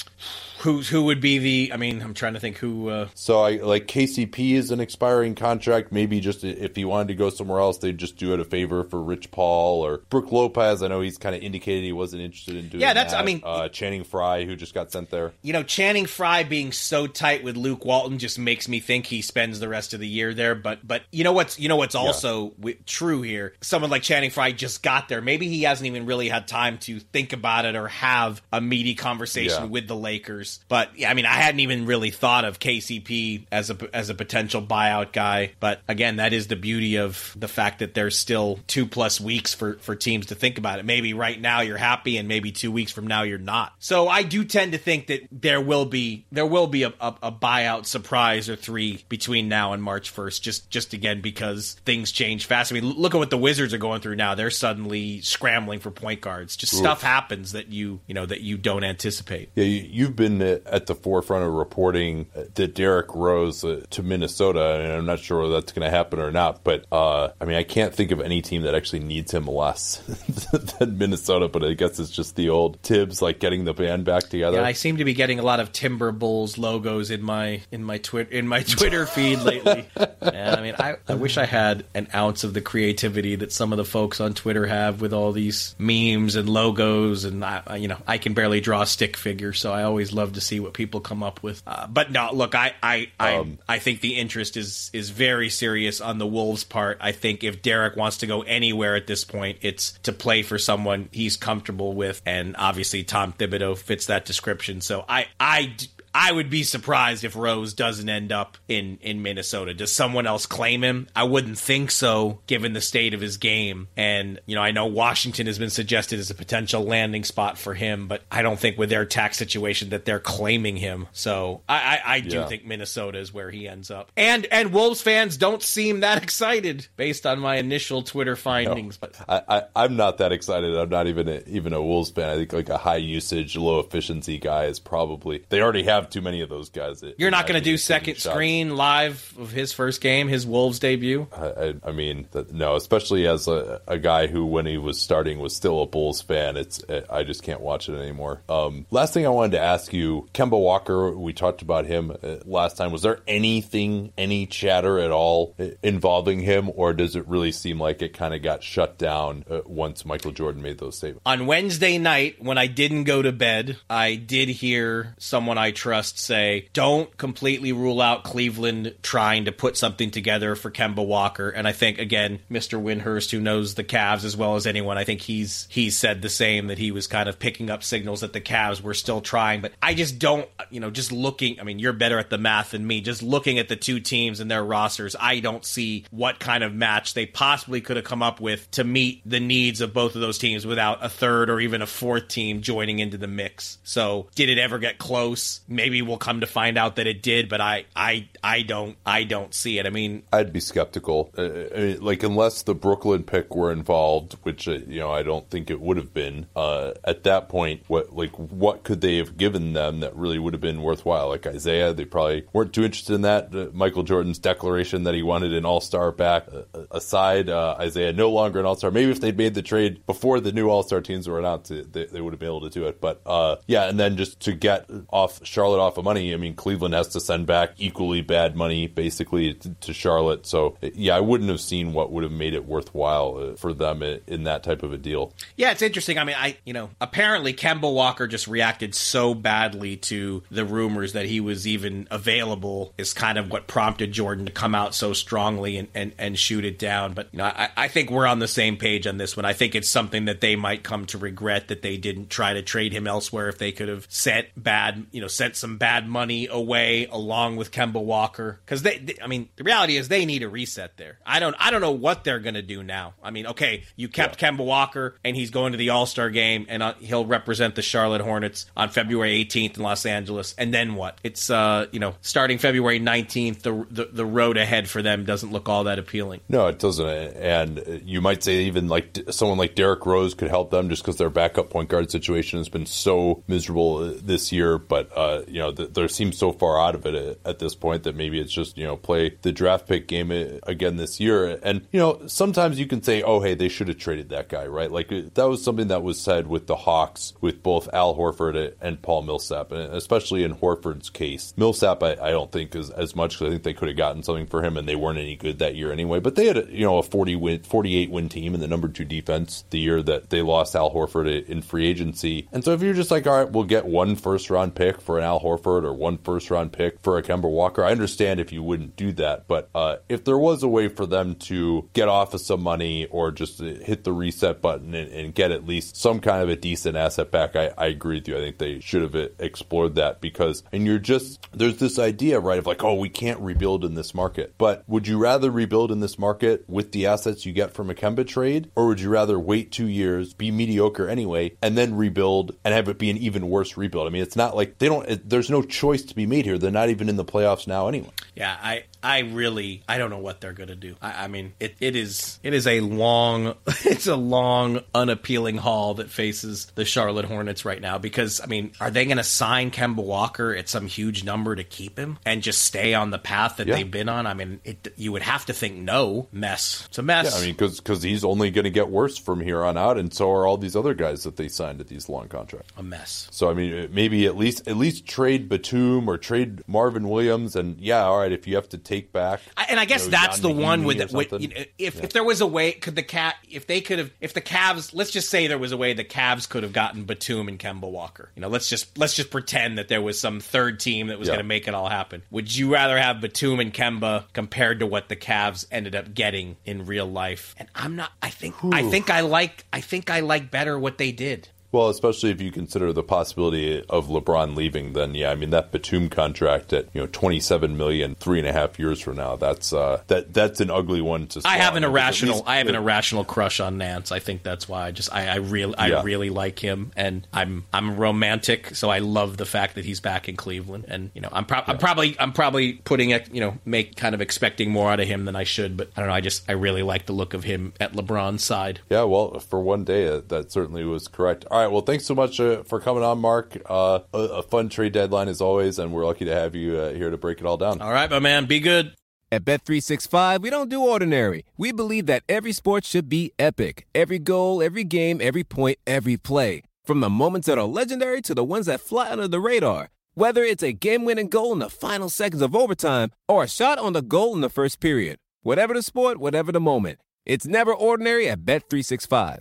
Who who would be the? I mean, I'm trying to think who. Uh... So I like KCP is an expiring contract. Maybe just if he wanted to go somewhere else, they'd just do it a favor for Rich Paul or Brook Lopez. I know he's kind of indicated he wasn't interested in doing. Yeah, that's. That. I mean, uh, Channing Frye, who just got sent there. You know, Channing Frye being so tight with Luke Walton just makes me think he spends the rest of the year there. But but you know what's you know what's also yeah. true here. Someone like Channing Frye just got there. Maybe he hasn't even really had time to think about it or have a meaty conversation yeah. with the Lakers. But yeah, I mean, I hadn't even really thought of KCP as a as a potential buyout guy. But again, that is the beauty of the fact that there's still two plus weeks for for teams to think about it. Maybe right now you're happy, and maybe two weeks from now you're not. So I do tend to think that there will be there will be a, a, a buyout surprise or three between now and March 1st. Just just again because things change fast. I mean, look at what the Wizards are going through now. They're suddenly scrambling for point guards. Just Oof. stuff happens that you you know that you don't anticipate. Yeah, you, have been at the forefront of reporting that Derrick Rose uh, to Minnesota, and I'm not sure whether that's going to happen or not. But uh, I mean, I can't think of any team that actually needs him less than Minnesota. But I guess it's just the old Thibs like getting the band back together. Yeah, I seem to be getting a lot of Timber Bulls logos in my in my Twitter in my Twitter feed lately. and I mean, I, I wish I had an ounce of the creativity that some of the folks on Twitter have with all these memes and logos, and I, you know, I can barely draw a stick figure, so I always love to see what people come up with. Uh, but no, look, I I I, um, I think the interest is is very serious on the Wolves' part. I think if Derrick wants to go anywhere at this point, it's to play for someone he's comfortable with, and obviously Tom Thibodeau fits that description. So I I I would be surprised if Rose doesn't end up in in Minnesota. Does someone else claim him? I wouldn't think so, given the state of his game. And you know, I know Washington has been suggested as a potential landing spot for him, but I don't think with their tax situation that they're claiming him. So I, I, I do yeah. think Minnesota is where he ends up. And and Wolves fans don't seem that excited based on my initial Twitter findings. No, I, I am not that excited. I'm not even a, even a Wolves fan. I think like a high usage, low efficiency guy is probably they already have have too many of those guys. You're not going to do second screen live of his first game, his Wolves debut. I, I, I mean, no, especially as a, a, guy who, when he was starting, was still a Bulls fan. It's I just can't watch it anymore. Um, last thing I wanted to ask you, Kemba Walker. We talked about him uh, last time. Was there anything, any chatter at all uh, involving him, or does it really seem like it kind of got shut down uh, once Michael Jordan made those statements? On Wednesday night, when I didn't go to bed, I did hear someone I trust Trust say don't completely rule out Cleveland trying to put something together for Kemba Walker. And I think again, Mr. Windhorst, who knows the Cavs as well as anyone, I think he's he's said the same that he was kind of picking up signals that the Cavs were still trying. But I just don't, you know, just looking. I mean, you're better at the math than me. Just looking at the two teams and their rosters, I don't see what kind of match they possibly could have come up with to meet the needs of both of those teams without a third or even a fourth team joining into the mix. So, did it ever get close? Maybe we'll come to find out that it did, but I, I, I don't, I don't see it. I mean, I'd be skeptical. Uh, I mean, like unless the Brooklyn pick were involved, which uh, you know I don't think it would have been. Uh, at that point, what like what could they have given them that really would have been worthwhile? Like Isaiah, they probably weren't too interested in that. Uh, Michael Jordan's declaration that he wanted an All Star back uh, aside, uh, Isaiah no longer an All Star. Maybe if they'd made the trade before the new All Star teams were announced, they, they would have been able to do it. But yeah, and then just to get off Charlotte off of money, I mean Cleveland has to send back equally bad money basically to, to Charlotte. So yeah, I wouldn't have seen what would have made it worthwhile uh, for them in that type of a deal. Yeah, it's interesting. I mean, I you know apparently Kemba Walker just reacted so badly to the rumors that he was even available is kind of what prompted Jordan to come out so strongly and, and, and shoot it down. But you know, I, I think we're on the same page on this one. I think it's something that they might come to regret that they didn't try to trade him elsewhere if they could have sent bad, you know, sent some bad money away along with Kemba Walker. Because they, they, I mean, the reality is they need a reset there. I don't, I don't know what they're going to do now. I mean, okay, you kept yeah. Kemba Walker and he's going to the All Star game and uh, he'll represent the Charlotte Hornets on February 18th in Los Angeles. And then what? It's, uh, you know, starting February 19th, the, the, the road ahead for them doesn't look all that appealing. No, it doesn't. And you might say even like someone like Derrick Rose could help them just because their backup point guard situation has been so miserable uh, this year. But, uh, you know, th- there seems so far out of it at this point that maybe it's just, you know, play the draft pick game uh, again this year. And, you know, sometimes you can say, oh, hey, they should have traded that guy, right? Like uh, that was something that was said with the Hawks, with both Al Horford uh, and Paul Millsap, and especially in Horford's case. Millsap, I, I don't think is as much because I think they could have gotten something for him, and they weren't any good that year anyway. But they had, a, you know, a 40 win, 48 win team and the number two defense the year that they lost Al Horford uh, in free agency. And so if you're just like, all right, we'll get one first round pick for an Al Horford or one first round pick for a Kemba Walker, I understand if you wouldn't do that. But uh, if there was a way for them to get off of some money or just hit the reset button and, and get at least some kind of a decent asset back, I, I agree with you. I think they should have explored that because, and you're just, there's this idea, right, of like, oh, we can't rebuild in this market. But would you rather rebuild in this market with the assets you get from a Kemba trade, or would you rather wait two years, be mediocre anyway, and then rebuild and have it be an even worse rebuild? I mean, it's not like they don't, it, there's no choice to be made here. They're not even in the playoffs now anyway. Yeah, I, I really, I don't know what they're going to do. I, I mean, it, it is, it is a long, it's a long, unappealing haul that faces the Charlotte Hornets right now because, I mean, are they going to sign Kemba Walker at some huge number to keep him and just stay on the path that yeah. they've been on? I mean, it, you would have to think no. Mess. It's a mess. Yeah, I mean, because because he's only going to get worse from here on out, and so are all these other guys that they signed at these long contracts. A mess. So, I mean, maybe at least at least trade Batum or trade Marvin Williams, and yeah, all right, if you have to take back, I, and I guess you know, that's the one with, with you know, if yeah. if there was a way, could the cat if they could have if the Cavs, let's just say there was a way the Cavs could have gotten Batum and Kemba Walker. You know, let's just let's just pretend that there was some third team that was yeah. going to make it all happen. Would you rather have Batum and Kemba compared to what the Cavs ended up getting in real life? And I'm not. I think. I think I like I think I like better what they did. Well, especially if you consider the possibility of LeBron leaving, then yeah, I mean that Batum contract at you know twenty seven million three and a half years from now, that's uh, that that's an ugly one to. I have an irrational, I have an irrational crush on Nance. I think that's why I just I, I really I yeah. really like him, and I'm I'm romantic, so I love the fact that he's back in Cleveland, and you know I'm, pro- yeah. I'm probably I'm probably putting it you know make kind of expecting more out of him than I should, but I don't know. I just I really like the look of him at LeBron's side. Yeah, well, for one day, uh, that certainly was correct. All right right. Well, thanks so much uh, for coming on, Mark. Uh, a, a, fun trade deadline as always, and we're lucky to have you uh, here to break it all down. All right, my man. Be good. At Bet365, we don't do ordinary. We believe that every sport should be epic. Every goal, every game, every point, every play. From the moments that are legendary to the ones that fly under the radar. Whether it's a game-winning goal in the final seconds of overtime or a shot on the goal in the first period. Whatever the sport, whatever the moment. It's never ordinary at Bet365.